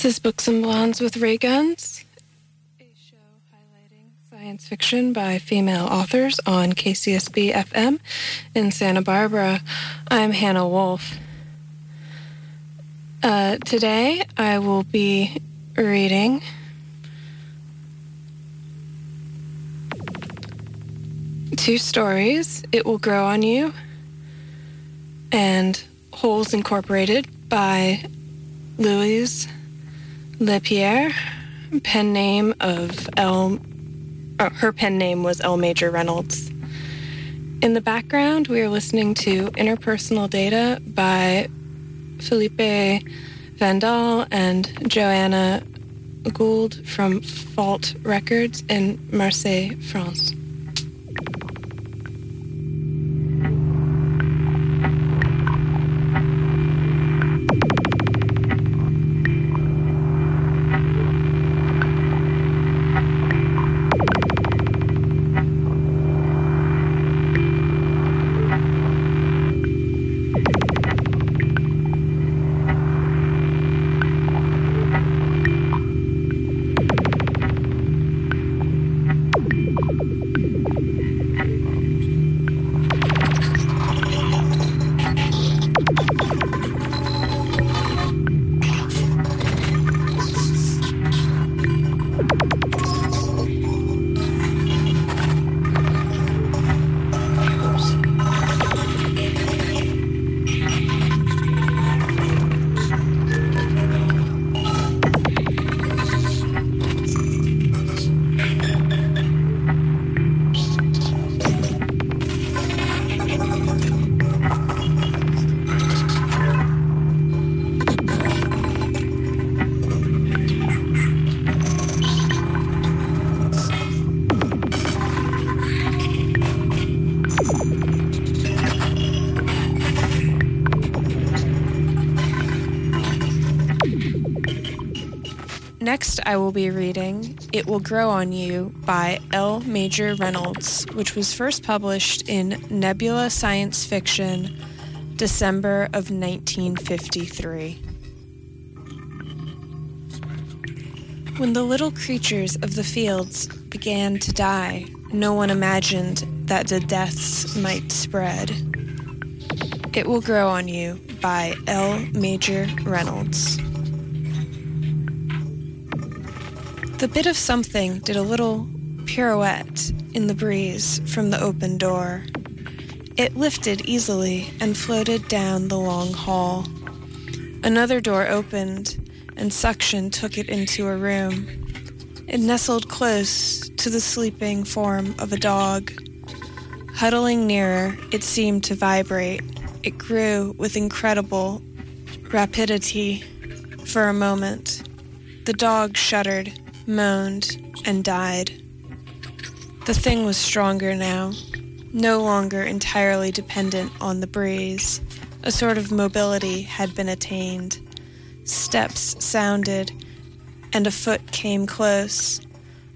This is Books and Blondes with Ray Guns, a show highlighting science fiction by female authors on KCSB FM in Santa Barbara. I'm Hannah Wolf. Uh, today I will be reading two stories It Will Grow on You and Holes Incorporated by Louise Leipiar, pen name of L. Uh, her pen name was L. Major Reynolds. In the background, we are listening to Interpersonal Data by Philippe Vandal and Joanna Gould from Fault Records in Marseille, France. I will be reading It Will Grow on You by L. Major Reynolds, which was first published in Nebula Science Fiction, December of 1953. When the little creatures of the fields began to die, no one imagined that the deaths might spread. It Will Grow on You by L. Major Reynolds. The bit of something did a little pirouette in the breeze from the open door. It lifted easily and floated down the long hall. Another door opened, and suction took it into a room. It nestled close to the sleeping form of a dog. Huddling nearer, it seemed to vibrate. It grew with incredible rapidity for a moment. The dog shuddered moaned, and died. The thing was stronger now, no longer entirely dependent on the breeze. A sort of mobility had been attained. Steps sounded, and a foot came close.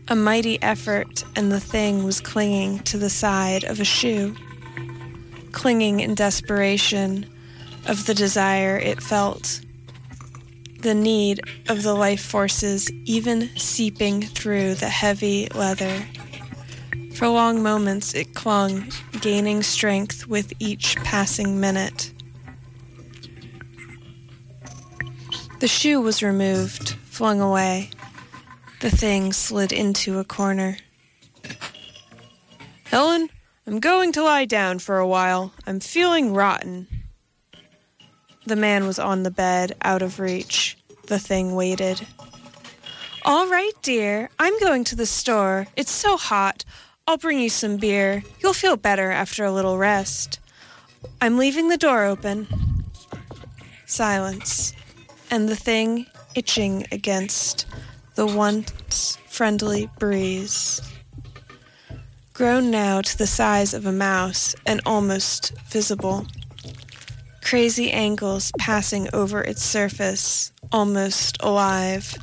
A mighty effort, and the thing was clinging to the side of a shoe. Clinging in desperation of the desire it felt the need of the life forces even seeping through the heavy leather. For long moments it clung, gaining strength with each passing minute. The shoe was removed, flung away. The thing slid into a corner. Helen, I'm going to lie down for a while. I'm feeling rotten. The man was on the bed, out of reach. The thing waited. All right, dear. I'm going to the store. It's so hot. I'll bring you some beer. You'll feel better after a little rest. I'm leaving the door open. Silence, and the thing itching against the once friendly breeze. Grown now to the size of a mouse and almost visible crazy angles passing over its surface, almost alive.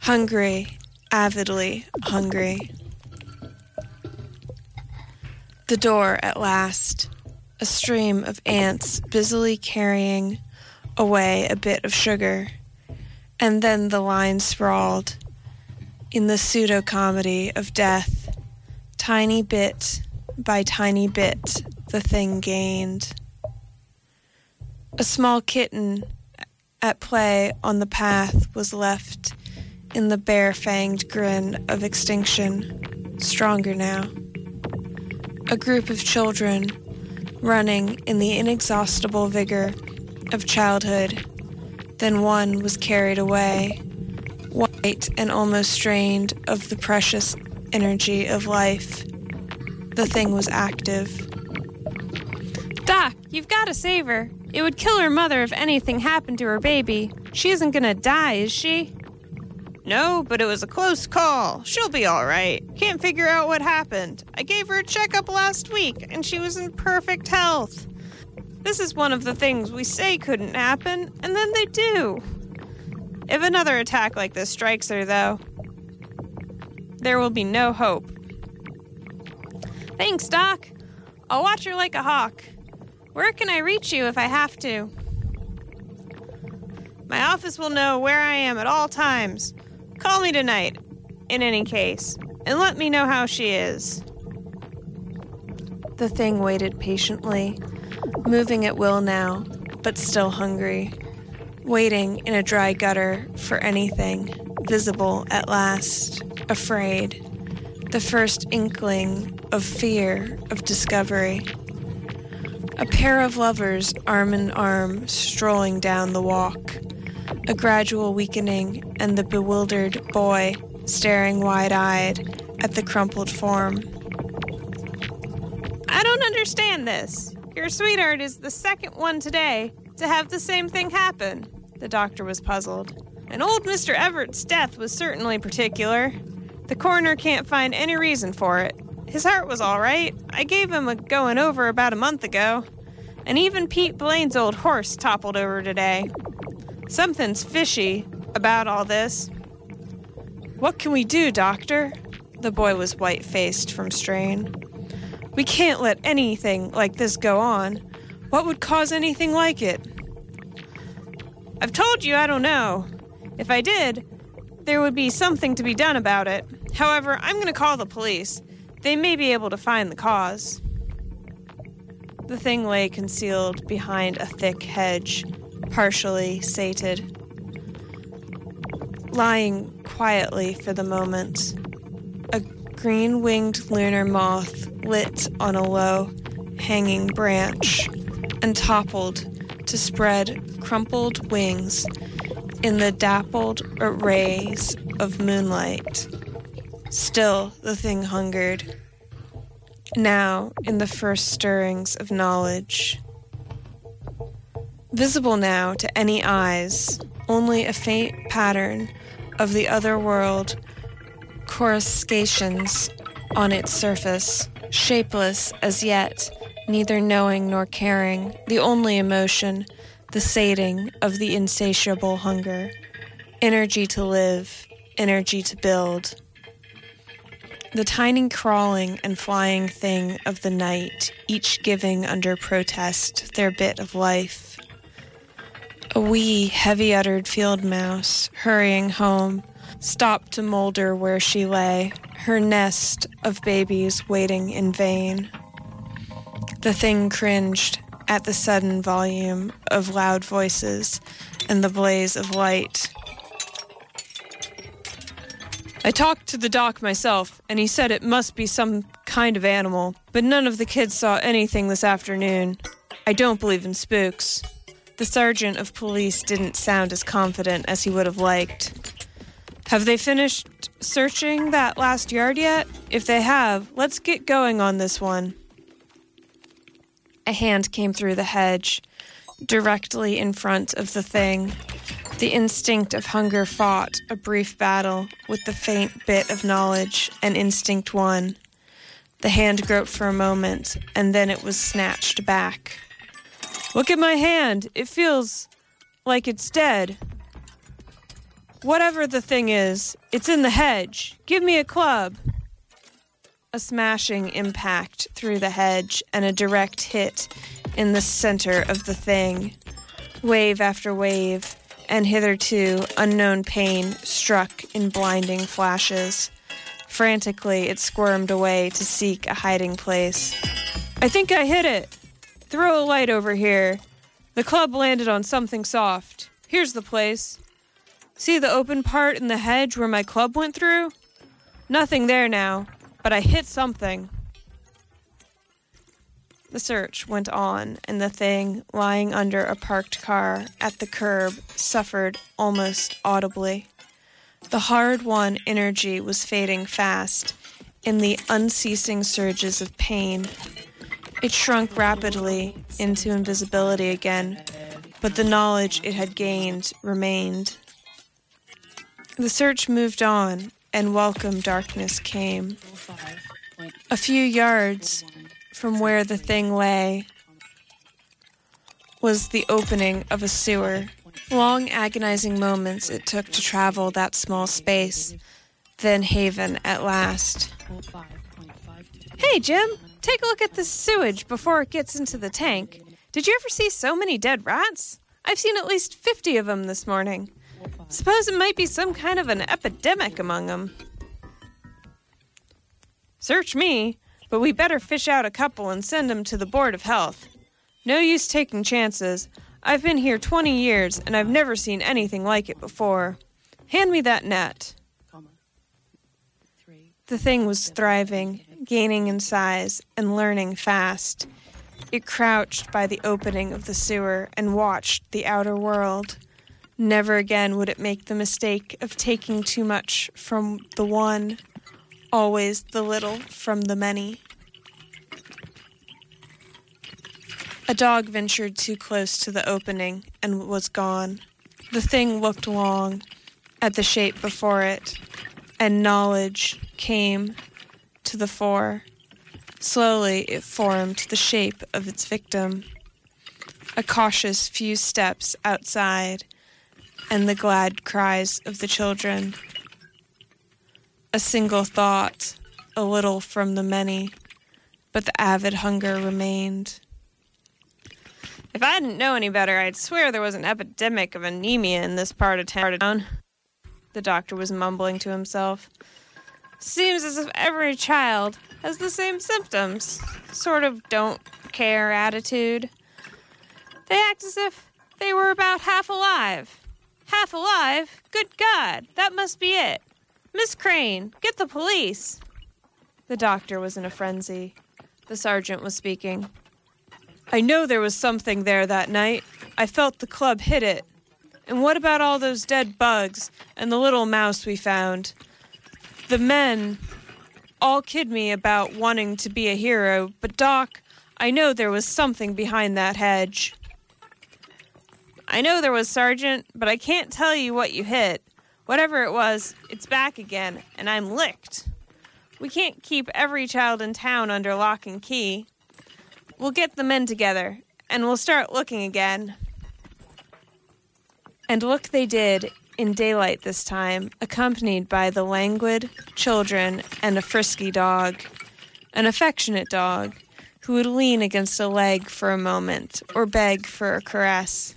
Hungry, avidly hungry. The door at last, a stream of ants busily carrying away a bit of sugar, And then the line sprawled in the pseudo comedy of death. Tiny bit by tiny bit, the thing gained. A small kitten at play on the path was left in the bare fanged grin of extinction, stronger now. A group of children running in the inexhaustible vigor of childhood then one was carried away, white and almost drained of the precious energy of life. The thing was active. Doc, you've got to save her. It would kill her mother if anything happened to her baby. She isn't gonna die, is she? No, but it was a close call. She'll be all right. Can't figure out what happened. I gave her a checkup last week, and she was in perfect health. This is one of the things we say couldn't happen, and then they do. If another attack like this strikes her, though, there will be no hope. Thanks, Doc. I'll watch her like a hawk. Where can I reach you if I have to? My office will know where I am at all times. Call me tonight, in any case, and let me know how she is. The thing waited patiently moving at will now, but still hungry, waiting in a dry gutter for anything, visible at last, afraid, the first inkling of fear of discovery. A pair of lovers, arm in arm, strolling down the walk, a gradual weakening, and the bewildered boy staring wide eyed at the crumpled form. I don't understand this. Your sweetheart is the second one today to have the same thing happen. The doctor was puzzled. And old Mr. Everett's death was certainly particular. The coroner can't find any reason for it. His heart was all right. I gave him a going over about a month ago. And even Pete Blaine's old horse toppled over today. Something's fishy about all this. What can we do, doctor? The boy was white faced from strain. We can't let anything like this go on. What would cause anything like it? I've told you I don't know. If I did, there would be something to be done about it. However, I'm going to call the police. They may be able to find the cause. The thing lay concealed behind a thick hedge, partially sated. Lying quietly for the moment, a green winged lunar moth lit on a low, hanging branch and toppled to spread crumpled wings in the dappled rays of moonlight. Still, the thing hungered. Now, in the first stirrings of knowledge. Visible now to any eyes, only a faint pattern of the other world coruscations on its surface shapeless as yet, neither knowing nor caring, the only emotion, the sating of the insatiable hunger, energy to live, energy to build. The tiny crawling and flying thing of the night, each giving under protest their bit of life. A wee, heavy uttered field mouse, hurrying home, stopped to molder where she lay, her nest of babies waiting in vain. The thing cringed at the sudden volume of loud voices and the blaze of light. I talked to the doc myself, and he said it must be some kind of animal, but none of the kids saw anything this afternoon. I don't believe in spooks. The sergeant of police didn't sound as confident as he would have liked. Have they finished searching that last yard yet? If they have, let's get going on this one. A hand came through the hedge, directly in front of the thing. The instinct of hunger fought a brief battle with the faint bit of knowledge, and instinct won. The hand groped for a moment, and then it was snatched back. Look at my hand! It feels like it's dead. Whatever the thing is, it's in the hedge. Give me a club. A smashing impact through the hedge and a direct hit in the center of the thing. Wave after wave, and hitherto unknown pain struck in blinding flashes. Frantically, it squirmed away to seek a hiding place. I think I hit it. Throw a light over here. The club landed on something soft. Here's the place. See the open part in the hedge where my club went through? Nothing there now, but I hit something. The search went on, and the thing lying under a parked car at the curb suffered almost audibly. The hard won energy was fading fast in the unceasing surges of pain. It shrunk rapidly into invisibility again, but the knowledge it had gained remained. The search moved on, and welcome darkness came. A few yards from where the thing lay was the opening of a sewer. Long agonizing moments it took to travel that small space, then haven at last. Hey, Jim, take a look at this sewage before it gets into the tank. Did you ever see so many dead rats? I've seen at least 50 of them this morning. Suppose it might be some kind of an epidemic among them. Search me, but we better fish out a couple and send them to the Board of Health. No use taking chances. I've been here 20 years and I've never seen anything like it before. Hand me that net. The thing was thriving, gaining in size, and learning fast. It crouched by the opening of the sewer and watched the outer world. Never again would it make the mistake of taking too much from the one, always the little from the many. A dog ventured too close to the opening and was gone. The thing looked long at the shape before it, and knowledge came to the fore. Slowly it formed the shape of its victim. A cautious few steps outside, and the glad cries of the children. A single thought, a little from the many, but the avid hunger remained. If I didn't know any better, I'd swear there was an epidemic of anemia in this part of town. The doctor was mumbling to himself. Seems as if every child has the same symptoms. Sort of don't care attitude. They act as if they were about half alive. Half alive? Good God, that must be it. Miss Crane, get the police. The doctor was in a frenzy. The sergeant was speaking. I know there was something there that night. I felt the club hit it. And what about all those dead bugs and the little mouse we found? The men all kid me about wanting to be a hero, but Doc, I know there was something behind that hedge. I know there was, Sergeant, but I can't tell you what you hit. Whatever it was, it's back again, and I'm licked. We can't keep every child in town under lock and key. We'll get the men together, and we'll start looking again. And look they did in daylight this time, accompanied by the languid children and a frisky dog, an affectionate dog who would lean against a leg for a moment or beg for a caress.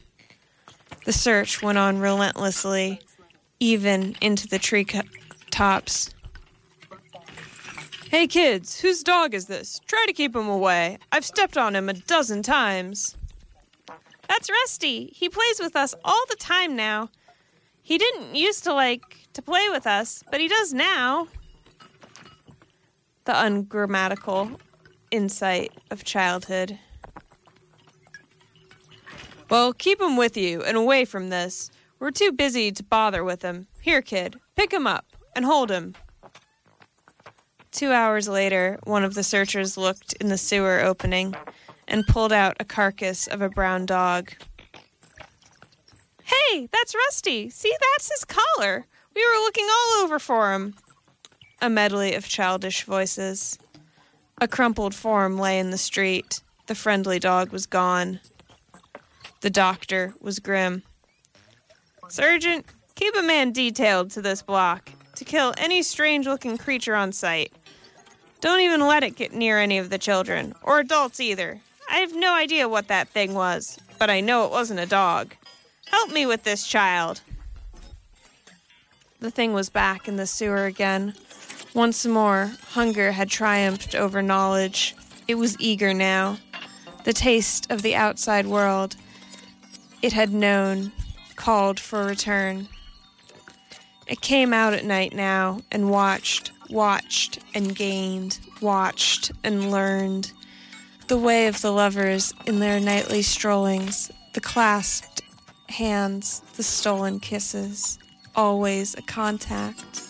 The search went on relentlessly, even into the tree co- tops. Hey kids, whose dog is this? Try to keep him away. I've stepped on him a dozen times. That's Rusty. He plays with us all the time now. He didn't used to like to play with us, but he does now. The ungrammatical insight of childhood. Well, keep him with you and away from this. We're too busy to bother with him. Here, kid, pick him up and hold him. Two hours later, one of the searchers looked in the sewer opening and pulled out a carcass of a brown dog. Hey, that's Rusty. See, that's his collar. We were looking all over for him. A medley of childish voices. A crumpled form lay in the street. The friendly dog was gone. The doctor was grim. Sergeant, keep a man detailed to this block to kill any strange looking creature on sight. Don't even let it get near any of the children, or adults either. I have no idea what that thing was, but I know it wasn't a dog. Help me with this child. The thing was back in the sewer again. Once more, hunger had triumphed over knowledge. It was eager now. The taste of the outside world it had known called for return. It came out at night now and watched, watched and gained, watched and learned. The way of the lovers in their nightly strollings, the clasped hands, the stolen kisses, always a contact.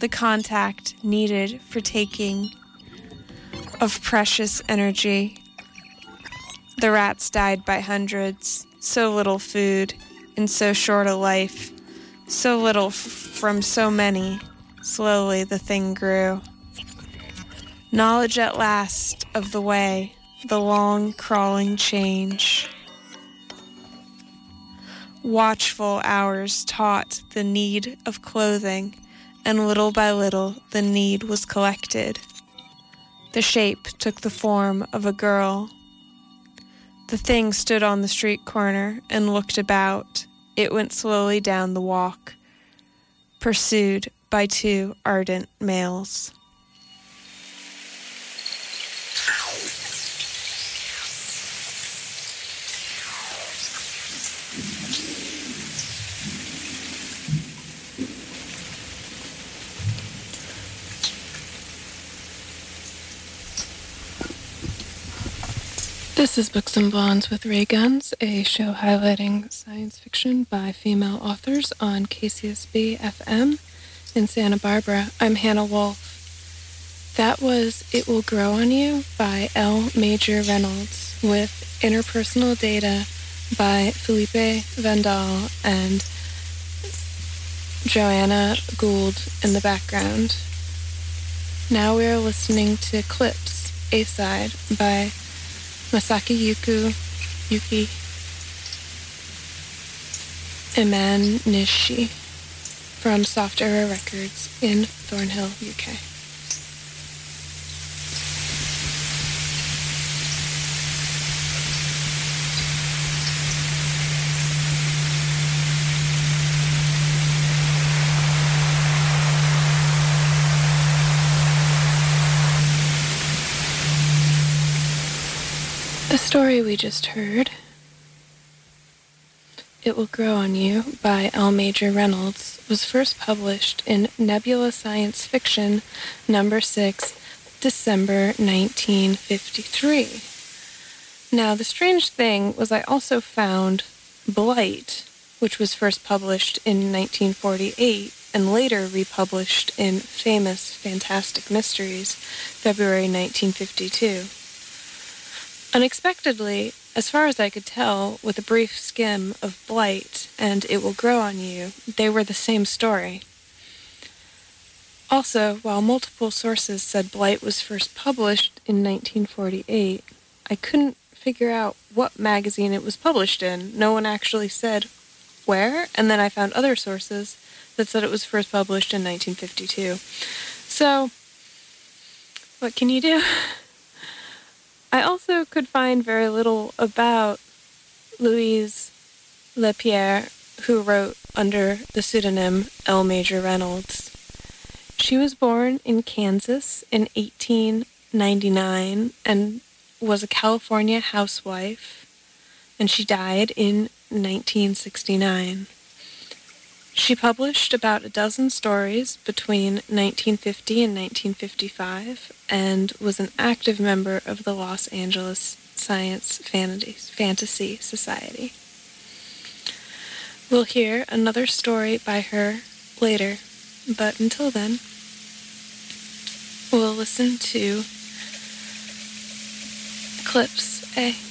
The contact needed for taking of precious energy. The rats died by hundreds, so little food in so short a life, so little f- from so many. Slowly the thing grew. Knowledge at last of the way, the long crawling change. Watchful hours taught the need of clothing, and little by little the need was collected. The shape took the form of a girl. The thing stood on the street corner and looked about. It went slowly down the walk, pursued by two ardent males. This is Books and Blondes with Ray Guns, a show highlighting science fiction by female authors on KCSB FM in Santa Barbara. I'm Hannah Wolf. That was It Will Grow on You by L. Major Reynolds with interpersonal data by Felipe Vandal and Joanna Gould in the background. Now we are listening to Clips, A side by Masaki Yuku, Yuki, Iman Nishi from Soft Era Records in Thornhill, UK. Story we just heard, It Will Grow on You by L. Major Reynolds, was first published in Nebula Science Fiction number 6, December 1953. Now, the strange thing was I also found Blight, which was first published in 1948 and later republished in Famous Fantastic Mysteries, February 1952. Unexpectedly, as far as I could tell, with a brief skim of Blight and It Will Grow on You, they were the same story. Also, while multiple sources said Blight was first published in 1948, I couldn't figure out what magazine it was published in. No one actually said where, and then I found other sources that said it was first published in 1952. So, what can you do? I also could find very little about Louise Leipiar, who wrote under the pseudonym L. Major Reynolds. She was born in Kansas in 1899 and was a California housewife, and she died in 1969. She published about a dozen stories between 1950 and 1955 and was an active member of the Los Angeles Science Fantasy Society. We'll hear another story by her later, but until then, we'll listen to Clips A.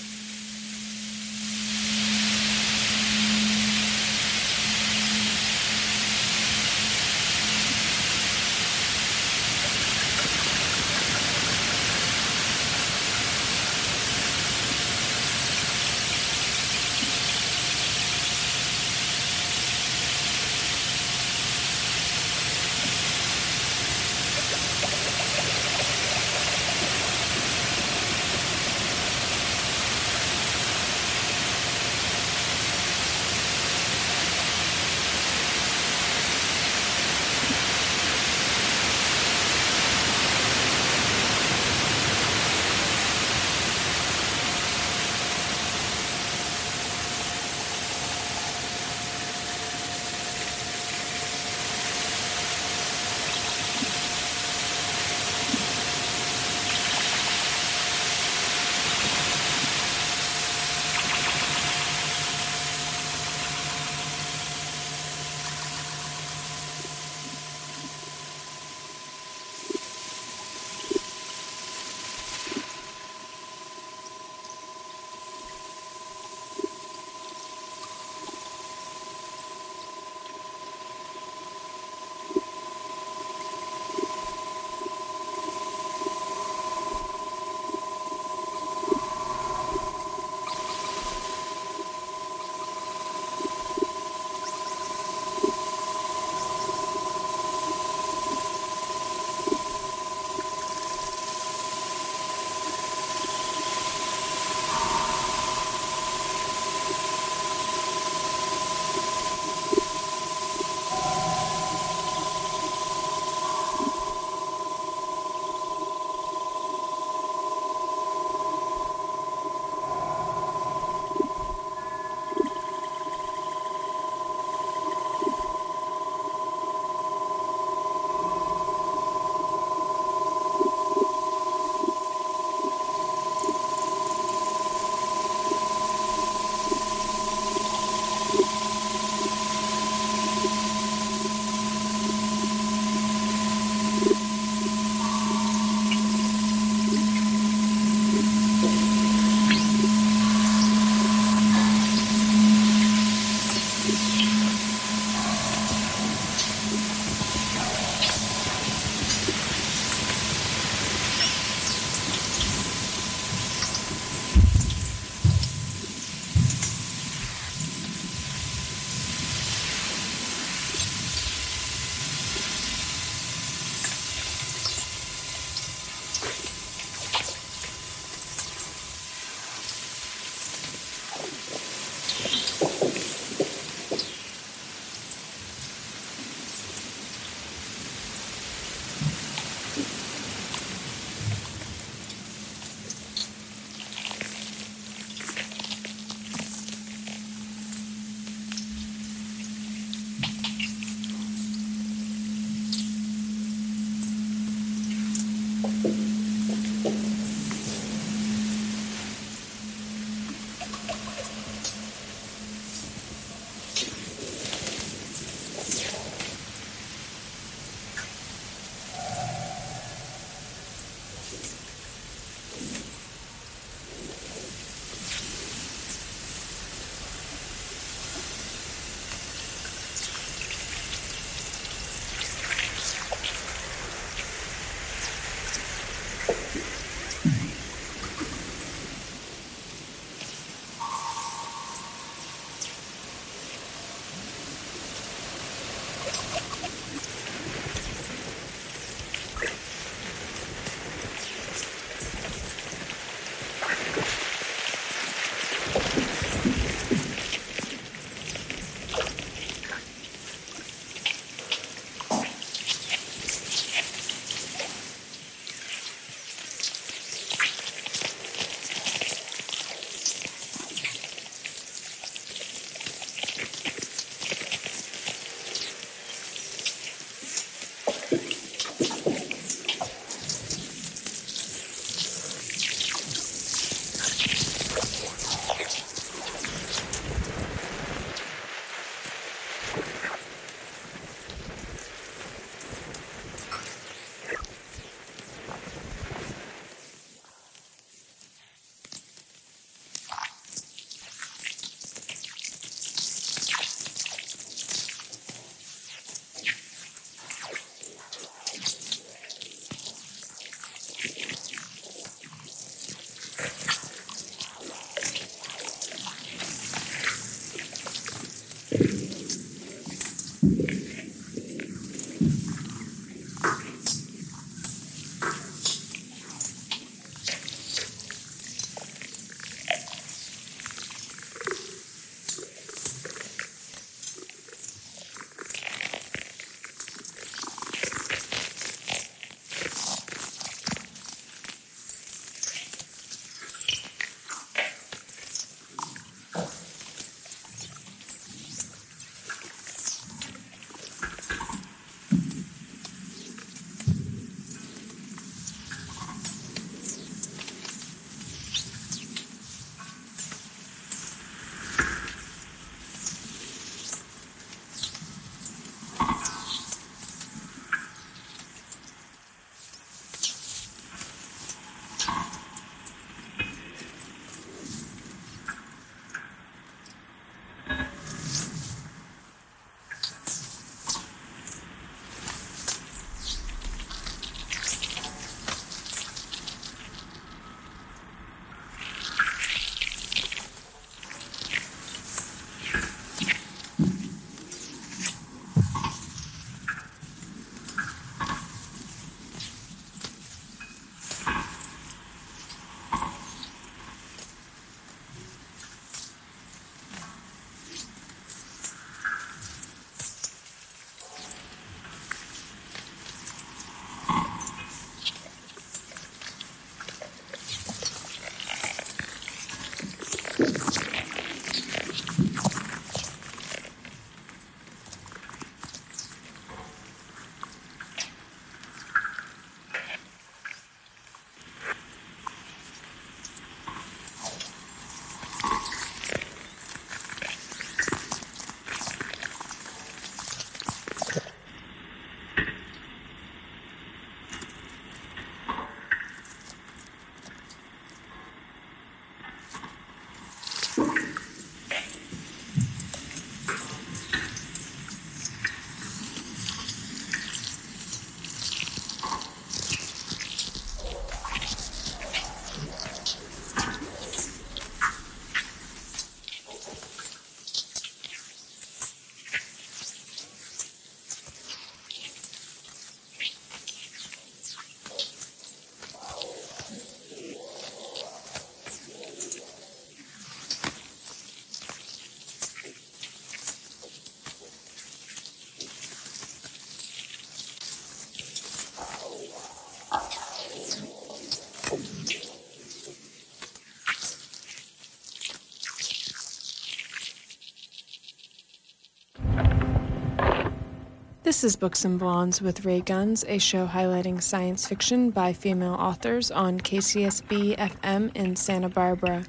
This is Books and Blondes with Ray Guns, a show highlighting science fiction by female authors on KCSB FM in Santa Barbara.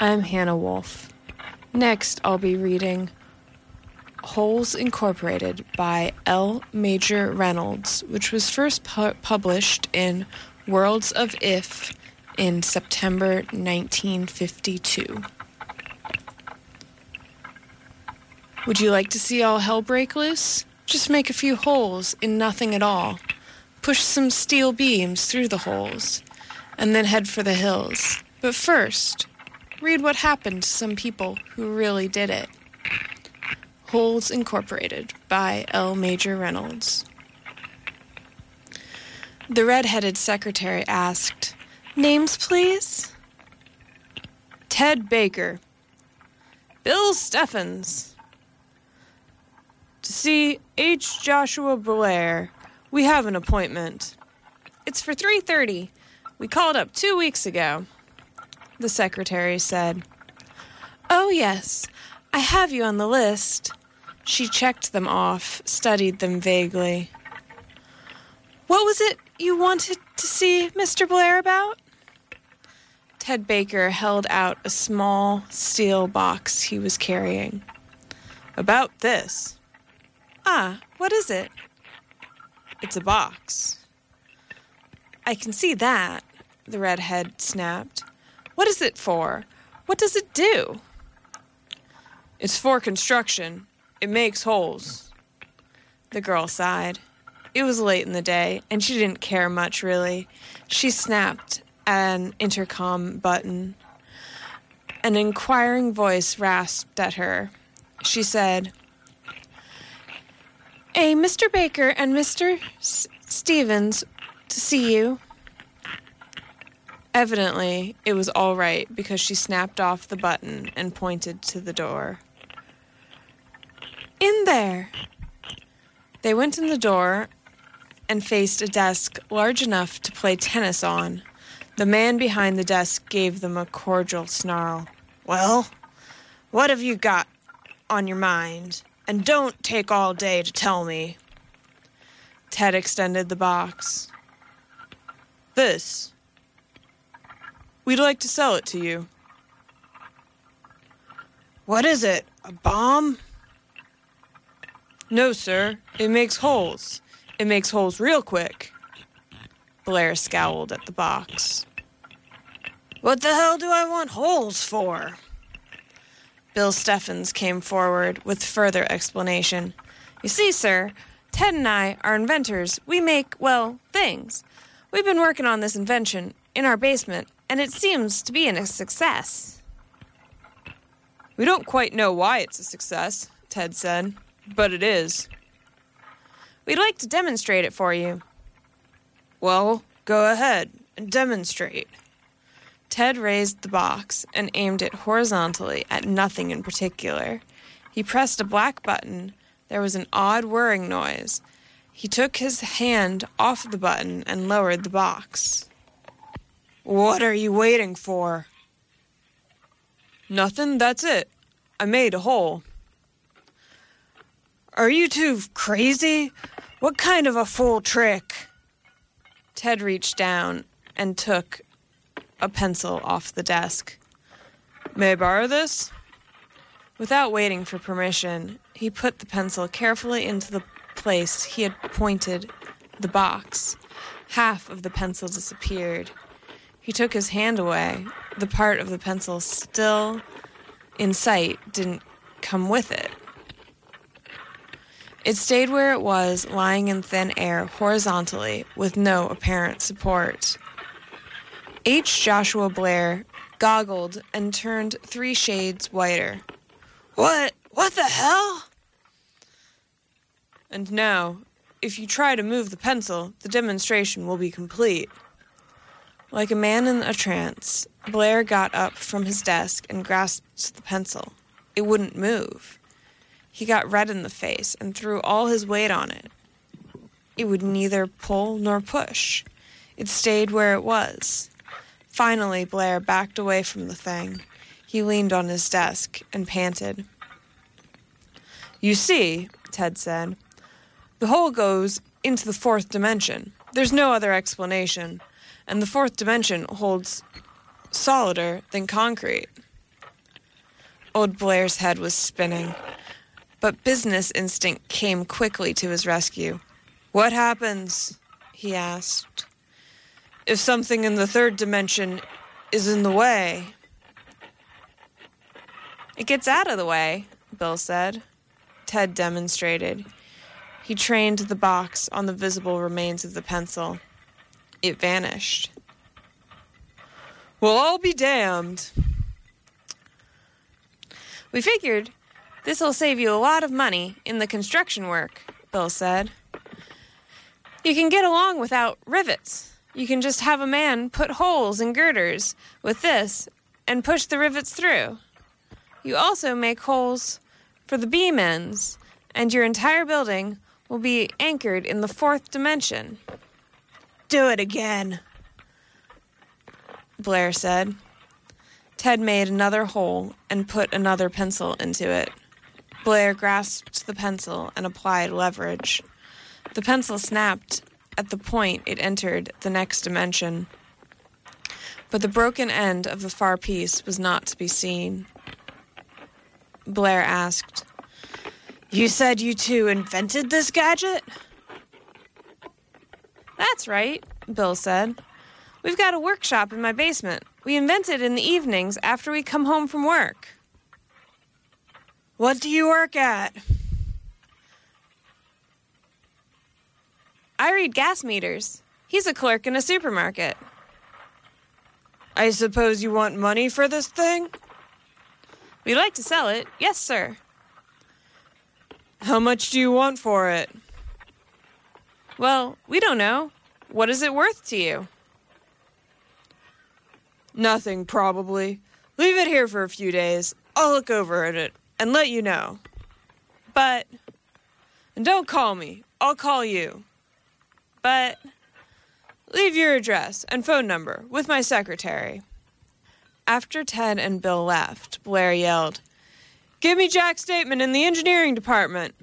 I'm Hannah Wolf. Next, I'll be reading Holes Incorporated by L. Major Reynolds, which was first pu- published in Worlds of If in September 1952. Would you like to see all hell break loose? Just make a few holes in nothing at all. Push some steel beams through the holes, and then head for the hills. But first, read what happened to some people who really did it. Holes Incorporated by L. Major Reynolds. The red-headed secretary asked, Names, please? Ted Baker. Bill Steffens. To see H. Joshua Blair, we have an appointment. It's for 3:30. We called up 2 weeks ago. The secretary said. Oh, yes. I have you on the list. She checked them off, studied them vaguely. What was it you wanted to see Mr. Blair about? Ted Baker held out a small steel box he was carrying. About this. Ah, what is it? It's a box. I can see that, the redhead snapped. What is it for? What does it do? It's for construction. It makes holes. The girl sighed. It was late in the day, and she didn't care much, really. She snapped an intercom button. An inquiring voice rasped at her. She said, a Mr. Baker and Mr. S- Stevens to see you. Evidently, it was all right because she snapped off the button and pointed to the door. In there. They went in the door and faced a desk large enough to play tennis on. The man behind the desk gave them a cordial snarl. Well, what have you got on your mind? And don't take all day to tell me. Ted extended the box. This. We'd like to sell it to you. What is it? A bomb? No, sir. It makes holes. It makes holes real quick. Blair scowled at the box. What the hell do I want holes for? Bill Steffens came forward with further explanation. You see, sir, Ted and I are inventors. We make, well, things. We've been working on this invention in our basement, and it seems to be a success. We don't quite know why it's a success, Ted said, but it is. We'd like to demonstrate it for you. Well, go ahead and demonstrate. Ted raised the box and aimed it horizontally at nothing in particular. He pressed a black button. There was an odd whirring noise. He took his hand off the button and lowered the box. What are you waiting for? Nothing, that's it. I made a hole. Are you two crazy? What kind of a fool trick? Ted reached down and took a pencil off the desk. May I borrow this? Without waiting for permission, he put the pencil carefully into the place he had pointed the box. Half of the pencil disappeared. He took his hand away. The part of the pencil still in sight didn't come with it. It stayed where it was, lying in thin air horizontally with no apparent support. H. Joshua Blair goggled and turned three shades whiter. What? What the hell? And now, if you try to move the pencil, the demonstration will be complete. Like a man in a trance, Blair got up from his desk and grasped the pencil. It wouldn't move. He got red in the face and threw all his weight on it. It would neither pull nor push. It stayed where it was. Finally, Blair backed away from the thing. He leaned on his desk and panted. You see, Ted said, The hole goes into the fourth dimension. There's no other explanation, and the fourth dimension holds solider than concrete. Old Blair's head was spinning, but business instinct came quickly to his rescue. What happens, he asked, if something in the third dimension is in the way? It gets out of the way, Bill said. Ted demonstrated. He trained the box on the visible remains of the pencil. It vanished. Well, I'll be damned. We figured this'll save you a lot of money in the construction work, Bill said. You can get along without rivets. You can just have a man put holes in girders with this and push the rivets through. You also make holes for the beam ends, and your entire building will be anchored in the fourth dimension. Do it again, Blair said. Ted made another hole and put another pencil into it. Blair grasped the pencil and applied leverage. The pencil snapped at the point it entered the next dimension. But the broken end of the far piece was not to be seen. Blair asked, You said you two invented this gadget? That's right, Bill said. We've got a workshop in my basement. We invent it in the evenings after we come home from work. What do you work at? I read gas meters. He's a clerk in a supermarket. I suppose you want money for this thing? We'd like to sell it. Yes, sir. How much do you want for it? Well, we don't know. What is it worth to you? Nothing, probably. Leave it here for a few days. I'll look over at it and let you know. But. And don't call me. I'll call you. But. Leave your address and phone number with my secretary. After Ted and Bill left, Blair yelled, Give me Jack's statement in the engineering department.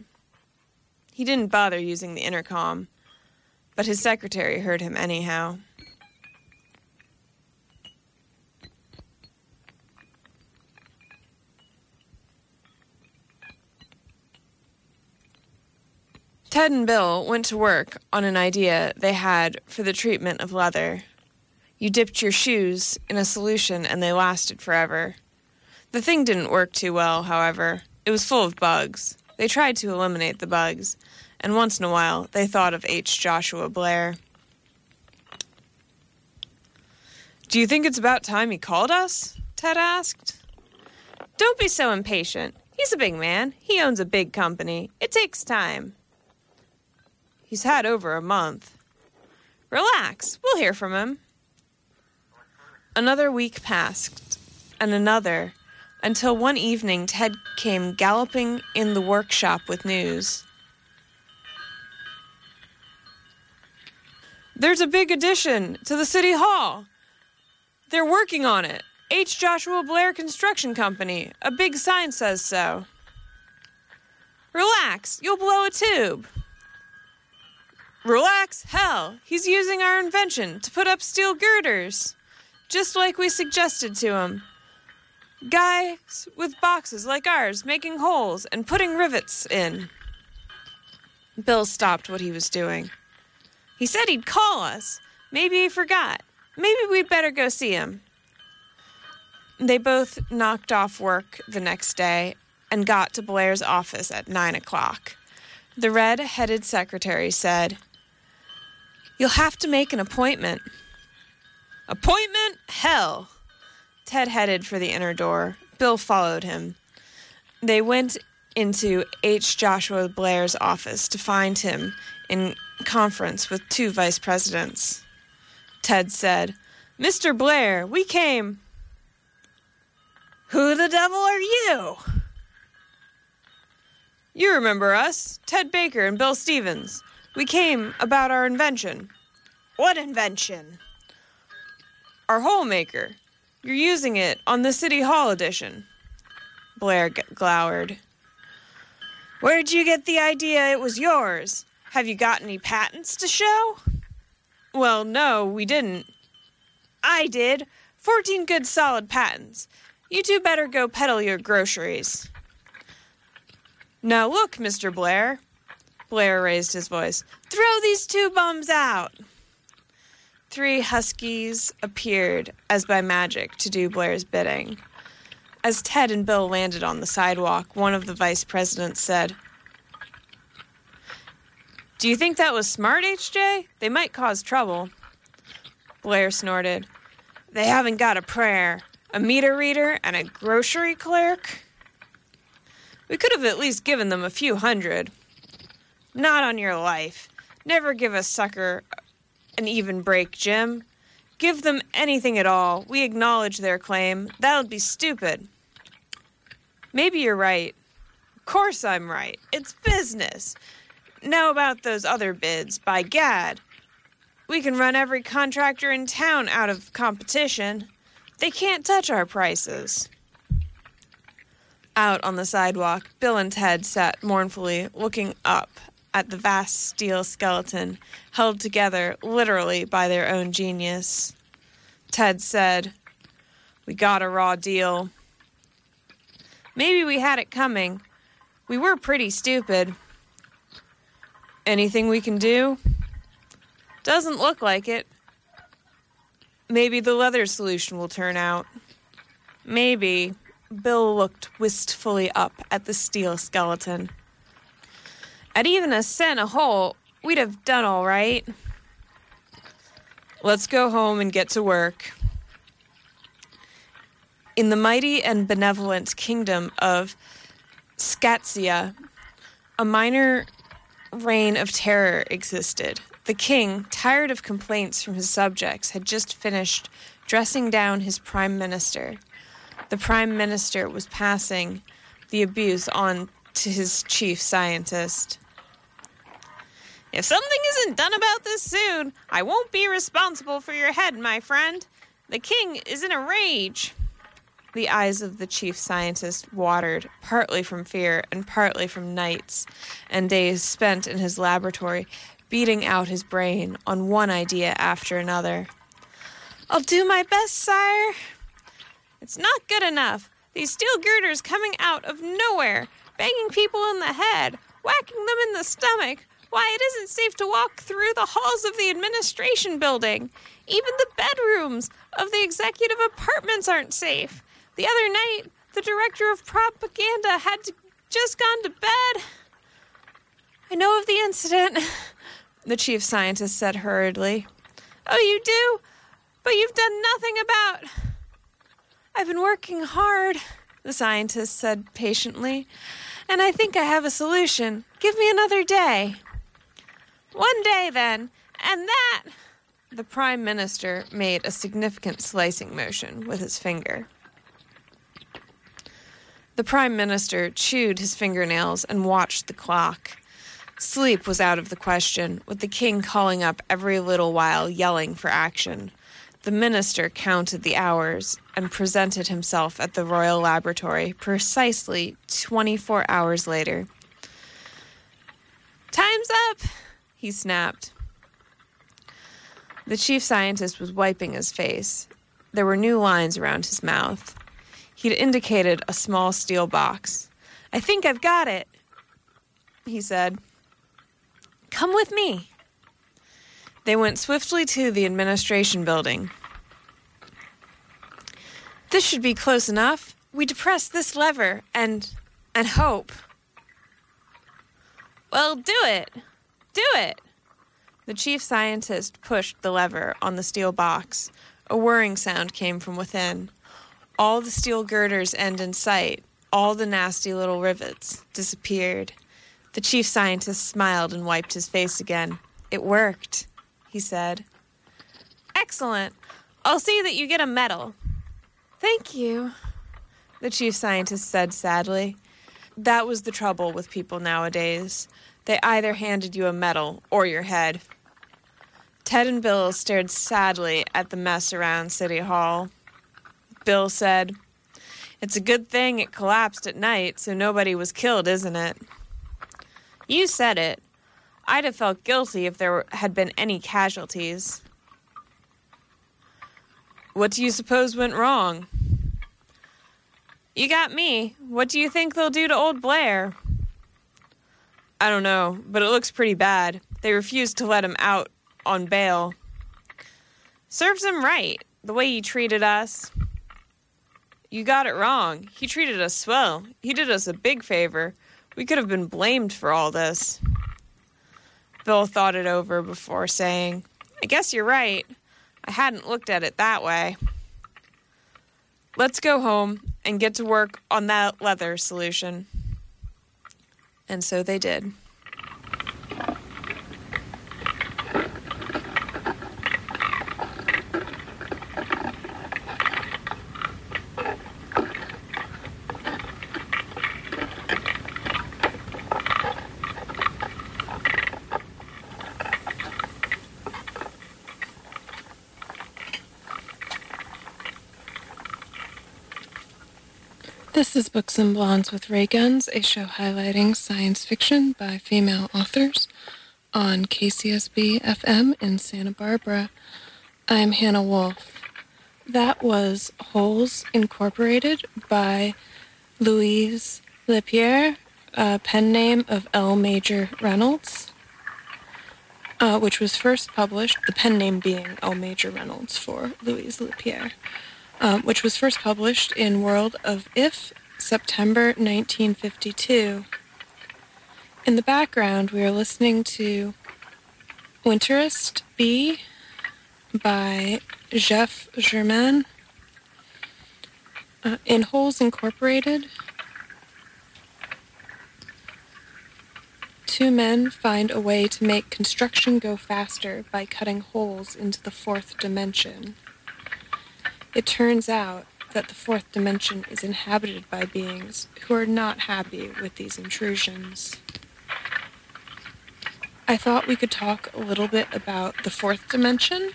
He didn't bother using the intercom, but his secretary heard him anyhow. Ted and Bill went to work on an idea they had for the treatment of leather. You dipped your shoes in a solution and they lasted forever. The thing didn't work too well, however. It was full of bugs. They tried to eliminate the bugs, and once in a while they thought of H. Joshua Blair. Do you think it's about time he called us? Ted asked. Don't be so impatient. He's a big man. He owns a big company. It takes time. He's had over a month. Relax. We'll hear from him. Another week passed, and another, until one evening Ted came galloping in the workshop with news. There's a big addition to the City Hall. They're working on it. H. Joshua Blair Construction Company. A big sign says so. Relax, you'll blow a tube. Relax? Hell, he's using our invention to put up steel girders, just like we suggested to him. Guys with boxes like ours making holes and putting rivets in. Bill stopped what he was doing. He said he'd call us. Maybe he forgot. Maybe we'd better go see him. They both knocked off work the next day and got to Blair's office at nine o'clock. The red headed secretary said, You'll have to make an appointment. Appointment? Hell! Ted headed for the inner door. Bill followed him. They went into H. Joshua Blair's office to find him in conference with two vice presidents. Ted said, Mr. Blair, we came. Who the devil are you? You remember us, Ted Baker and Bill Stevens. We came about our invention. What invention? Our hole maker. You're using it on the City Hall edition. Blair g- glowered. Where'd you get the idea it was yours? Have you got any patents to show? Well, no, we didn't. I did. 14 good solid patents. You two better go peddle your groceries. Now look, Mr. Blair. Blair raised his voice. Throw these two bums out. Three huskies appeared as by magic to do Blair's bidding. As Ted and Bill landed on the sidewalk, one of the vice presidents said, Do you think that was smart, HJ? They might cause trouble. Blair snorted. They haven't got a prayer, a meter reader, and a grocery clerk. We could have at least given them a few hundred. Not on your life. Never give a sucker an even break, Jim. Give them anything at all. We acknowledge their claim. That would be stupid. Maybe you're right. Of course I'm right. It's business. Now about those other bids, by gad. We can run every contractor in town out of competition. They can't touch our prices. Out on the sidewalk, Bill and Ted sat mournfully looking up at the vast steel skeleton held together literally by their own genius. Ted said, We got a raw deal. Maybe we had it coming. We were pretty stupid. Anything we can do? Doesn't look like it. Maybe the leather solution will turn out. Maybe. Bill looked wistfully up at the steel skeleton. At even a cent a hole, we'd have done all right. Let's go home and get to work. In the mighty and benevolent kingdom of Scatia, a minor reign of terror existed. The king, tired of complaints from his subjects, had just finished dressing down his prime minister. The prime minister was passing the abuse on to his chief scientist. If something isn't done about this soon, I won't be responsible for your head, my friend. The king is in a rage. The eyes of the chief scientist watered, partly from fear and partly from nights and days spent in his laboratory beating out his brain on one idea after another. I'll do my best, sire. It's not good enough. These steel girders coming out of nowhere, banging people in the head, whacking them in the stomach. Why, it isn't safe to walk through the halls of the administration building. Even the bedrooms of the executive apartments aren't safe. The other night, the director of propaganda had to, just gone to bed. I know of the incident, the chief scientist said hurriedly. Oh, you do? But you've done nothing about. I've been working hard, the scientist said patiently, and I think I have a solution. Give me another day. One day, then, and that. The prime minister made a significant slicing motion with his finger. The prime minister chewed his fingernails and watched the clock. Sleep was out of the question, with the king calling up every little while, yelling for action. The minister counted the hours and presented himself at the Royal Laboratory precisely 24 hours later. Time's up, he snapped. The chief scientist was wiping his face. There were new lines around his mouth. He'd indicated a small steel box. I think I've got it, he said. Come with me. They went swiftly to the administration building. This should be close enough. We depress this lever and and hope. Well, do it. Do it. The chief scientist pushed the lever on the steel box. A whirring sound came from within. All the steel girders end in sight. All the nasty little rivets disappeared. The chief scientist smiled and wiped his face again. It worked, he said. Excellent. I'll see that you get a medal. Thank you, the chief scientist said sadly. That was the trouble with people nowadays. They either handed you a medal or your head. Ted and Bill stared sadly at the mess around City Hall. Bill said, It's a good thing it collapsed at night so nobody was killed, isn't it? You said it. I'd have felt guilty if there had been any casualties. What do you suppose went wrong? You got me. What do you think they'll do to old Blair? I don't know, but it looks pretty bad. They refused to let him out on bail. Serves him right, the way he treated us. You got it wrong. He treated us swell. He did us a big favor. We could have been blamed for all this. Bill thought it over before saying, I guess you're right. I hadn't looked at it that way. Let's go home and get to work on that leather solution. And so they did. This is Books and Blondes with Ray Guns, a show highlighting science fiction by female authors on KCSB FM in Santa Barbara. I'm Hannah Wolf. That was Holes Incorporated by Louise Leipiar, a pen name of L. Major Reynolds, uh, which was first published, the pen name being L. Major Reynolds for Louise Leipiar um, which was first published in World of If, September 1952. In the background, we are listening to Winterist B by Jeff Germain. Uh, in Holes Incorporated, two men find a way to make construction go faster by cutting holes into the fourth dimension. It turns out that the fourth dimension is inhabited by beings who are not happy with these intrusions. I thought we could talk a little bit about the fourth dimension.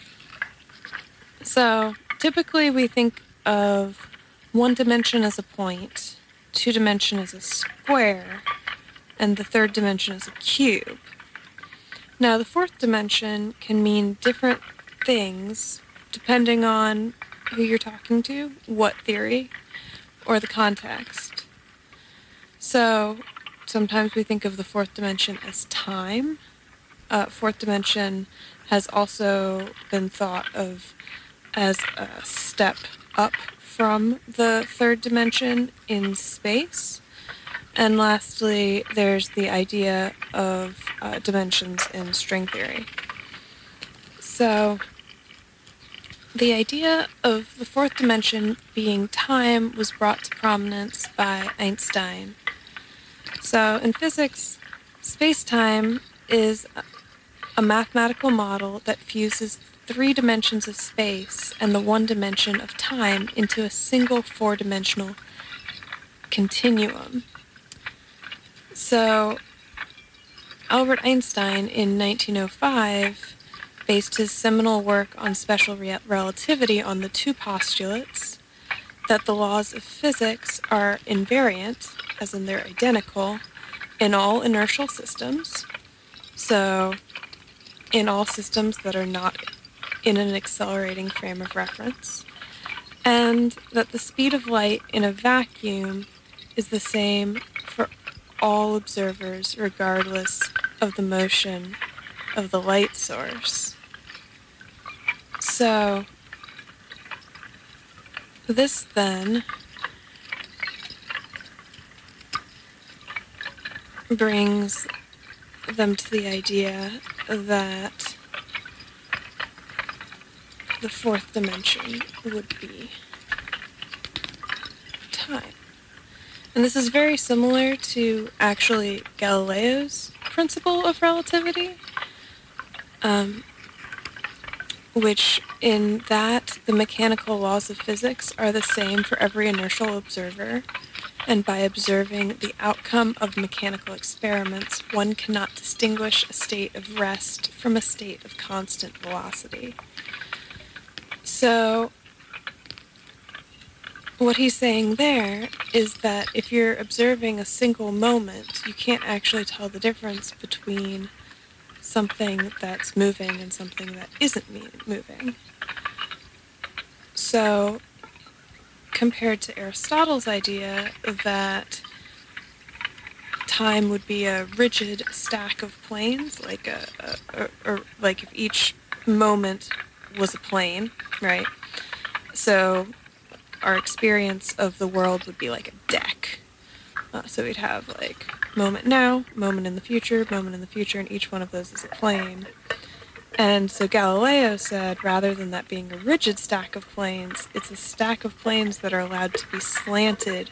So, typically we think of one dimension as a point, two dimension as a square, and the third dimension as a cube. Now, the fourth dimension can mean different things depending on who you're talking to, what theory, or the context. So sometimes we think of the fourth dimension as time. Uh, fourth dimension has also been thought of as a step up from the third dimension in space. And lastly, there's the idea of uh, dimensions in string theory. So the idea of the fourth dimension being time was brought to prominence by Einstein. So, in physics, space time is a mathematical model that fuses three dimensions of space and the one dimension of time into a single four dimensional continuum. So, Albert Einstein in 1905 based his seminal work on special re- relativity on the two postulates that the laws of physics are invariant, as in they're identical, in all inertial systems. So, in all systems that are not in an accelerating frame of reference, and that the speed of light in a vacuum is the same for all observers regardless of the motion of the light source. So, this then brings them to the idea that the fourth dimension would be time. And this is very similar to actually Galileo's principle of relativity. Um, which in that the mechanical laws of physics are the same for every inertial observer, and by observing the outcome of mechanical experiments, one cannot distinguish a state of rest from a state of constant velocity. So, what he's saying there is that if you're observing a single moment, you can't actually tell the difference between something that's moving and something that isn't moving. So, compared to Aristotle's idea that time would be a rigid stack of planes, like a, a, a or like if each moment was a plane, right? So our experience of the world would be like a deck. Uh, so we'd have like moment now, moment in the future, moment in the future, and each one of those is a plane. And so Galileo said rather than that being a rigid stack of planes, it's a stack of planes that are allowed to be slanted.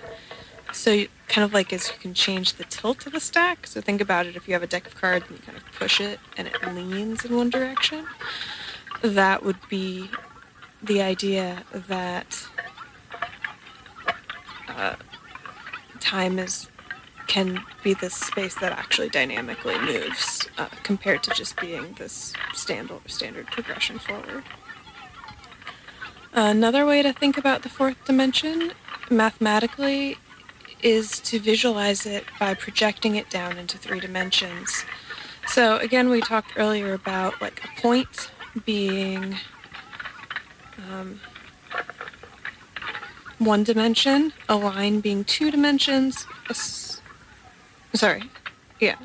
So you, kind of like as you can change the tilt of a stack. So think about it if you have a deck of cards and you kind of push it and it leans in one direction. That would be the idea that uh, time is can be this space that actually dynamically moves uh, compared to just being this standard standard progression forward. Another way to think about the fourth dimension mathematically is to visualize it by projecting it down into three dimensions. So again, we talked earlier about like a point being um, one dimension, a line being two dimensions, sorry, yeah,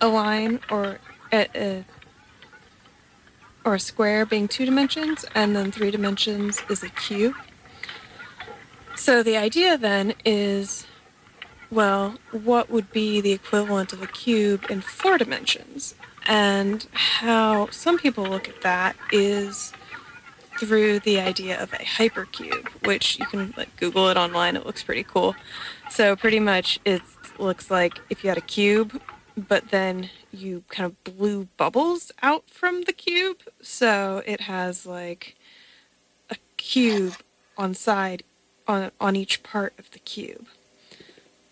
a line or a, a, or a square being two dimensions, and then three dimensions is a cube. So the idea then is, well, what would be the equivalent of a cube in four dimensions? And how some people look at that is through the idea of a hypercube, which you can like Google it online. It looks pretty cool. So pretty much it looks like if you had a cube, but then you kind of blew bubbles out from the cube. So it has like a cube on side on on each part of the cube.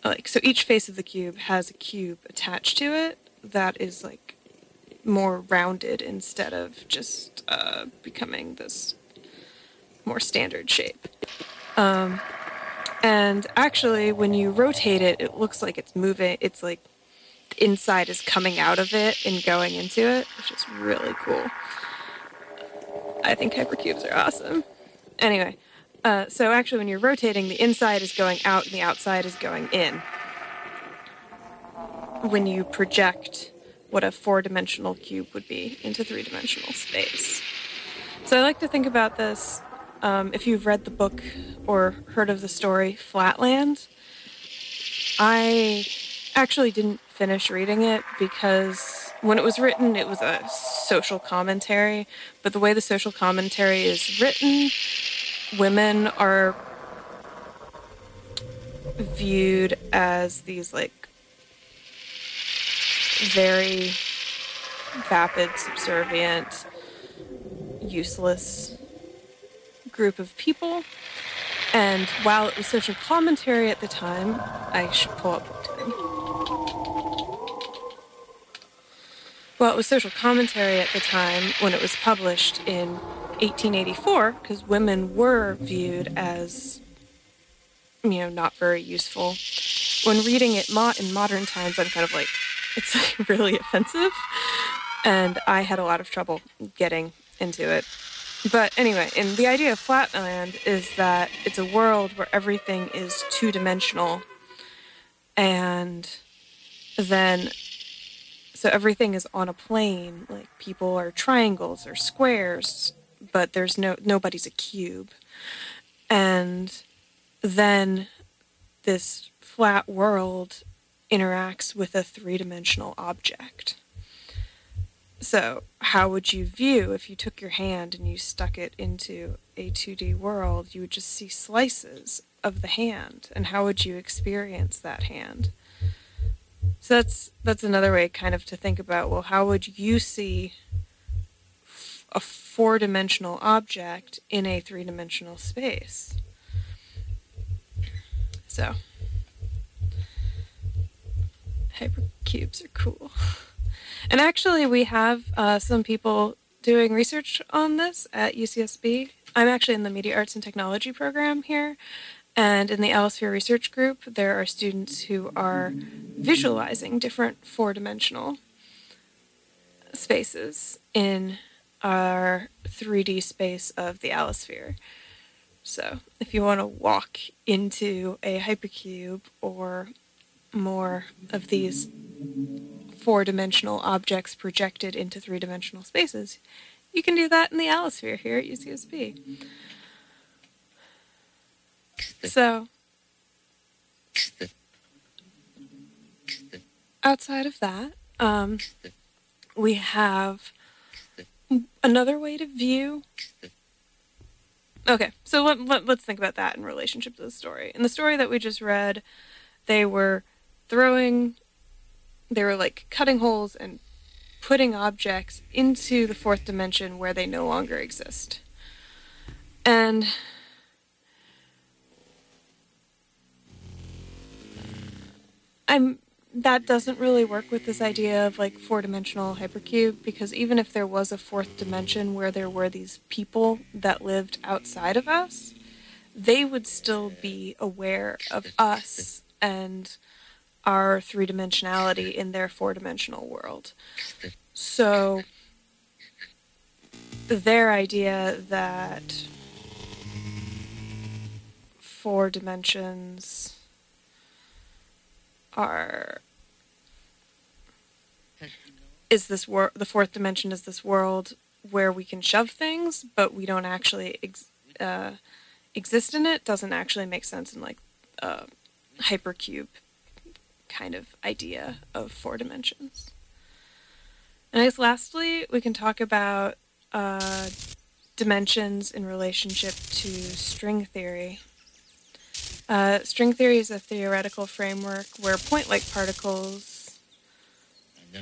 Like so each face of the cube has a cube attached to it that is like more rounded instead of just uh, becoming this more standard shape. Um, and actually, when you rotate it, it looks like it's moving. It's like the inside is coming out of it and going into it, which is really cool. I think hypercubes are awesome. Anyway, uh, so actually, when you're rotating, the inside is going out and the outside is going in. When you project what a four dimensional cube would be into three dimensional space. So I like to think about this um, if you've read the book or heard of the story Flatland. I actually didn't finish reading it because when it was written, it was a social commentary. But the way the social commentary is written, women are viewed as these like very vapid, subservient, useless group of people. And while it was social commentary at the time, I should pull up. Well, it was social commentary at the time when it was published in 1884, because women were viewed as, you know, not very useful. When reading it in modern times, I'm kind of like, it's like really offensive. And I had a lot of trouble getting into it. But anyway, and the idea of Flatland is that it's a world where everything is two dimensional. And then, so everything is on a plane. Like people are triangles or squares, but there's no, nobody's a cube. And then this flat world interacts with a three dimensional object. So, how would you view if you took your hand and you stuck it into a 2D world? You would just see slices of the hand, and how would you experience that hand? So that's that's another way, kind of, to think about. Well, how would you see a four-dimensional object in a three-dimensional space? So, hypercubes are cool. And actually, we have uh, some people doing research on this at UCSB. I'm actually in the Media Arts and Technology program here. And in the Allosphere Research Group, there are students who are visualizing different four dimensional spaces in our 3D space of the allosphere. So, if you want to walk into a hypercube or more of these four dimensional objects projected into three dimensional spaces, you can do that in the allosphere here at UCSB. So, outside of that, um, we have another way to view. Okay, so let, let, let's think about that in relationship to the story. In the story that we just read, they were throwing, they were like cutting holes and putting objects into the fourth dimension where they no longer exist. And I'm that doesn't really work with this idea of like four dimensional hypercube because even if there was a fourth dimension where there were these people that lived outside of us, they would still be aware of us and our three dimensionality in their four dimensional world. So their idea that four dimensions are is this world the fourth dimension is this world where we can shove things but we don't actually ex- uh, exist in it doesn't actually make sense in like a hypercube kind of idea of four dimensions and I guess lastly we can talk about uh, dimensions in relationship to string theory uh, string theory is a theoretical framework where point like particles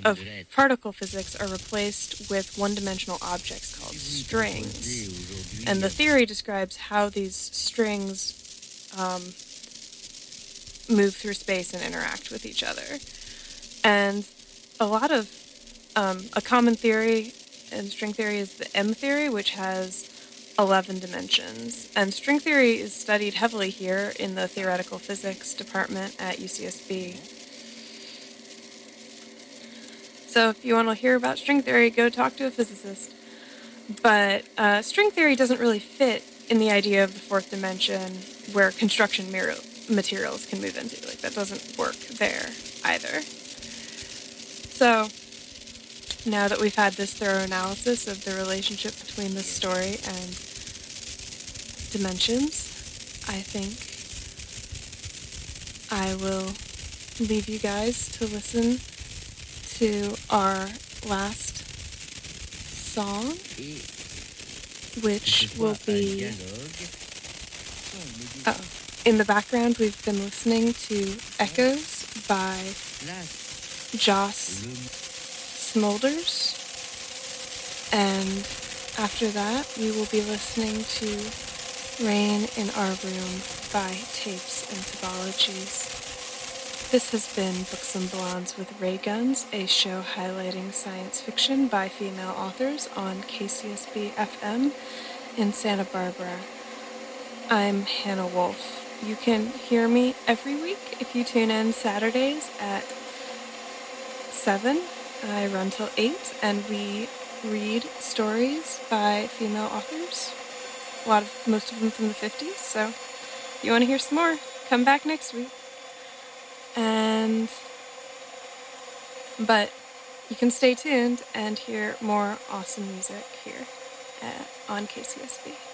of particle physics are replaced with one dimensional objects called strings. And the theory describes how these strings um, move through space and interact with each other. And a lot of um, a common theory in string theory is the M theory, which has 11 dimensions. And string theory is studied heavily here in the theoretical physics department at UCSB. So if you want to hear about string theory, go talk to a physicist. But uh, string theory doesn't really fit in the idea of the fourth dimension where construction mir- materials can move into. Like that doesn't work there either. So now that we've had this thorough analysis of the relationship between the story and dimensions, I think I will leave you guys to listen to our last song, which will be. Oh, in the background, we've been listening to Echoes by Joss Smolders. And after that, we will be listening to Rain in Our Room by Tapes and Topologies. This has been Books and Blondes with Ray Guns, a show highlighting science fiction by female authors on KCSB FM in Santa Barbara. I'm Hannah Wolf. You can hear me every week if you tune in Saturdays at 7. I run till 8 and we read stories by female authors. A lot of most of them from the 50s, so if you want to hear some more, come back next week. And but you can stay tuned and hear more awesome music here at, on KCSB.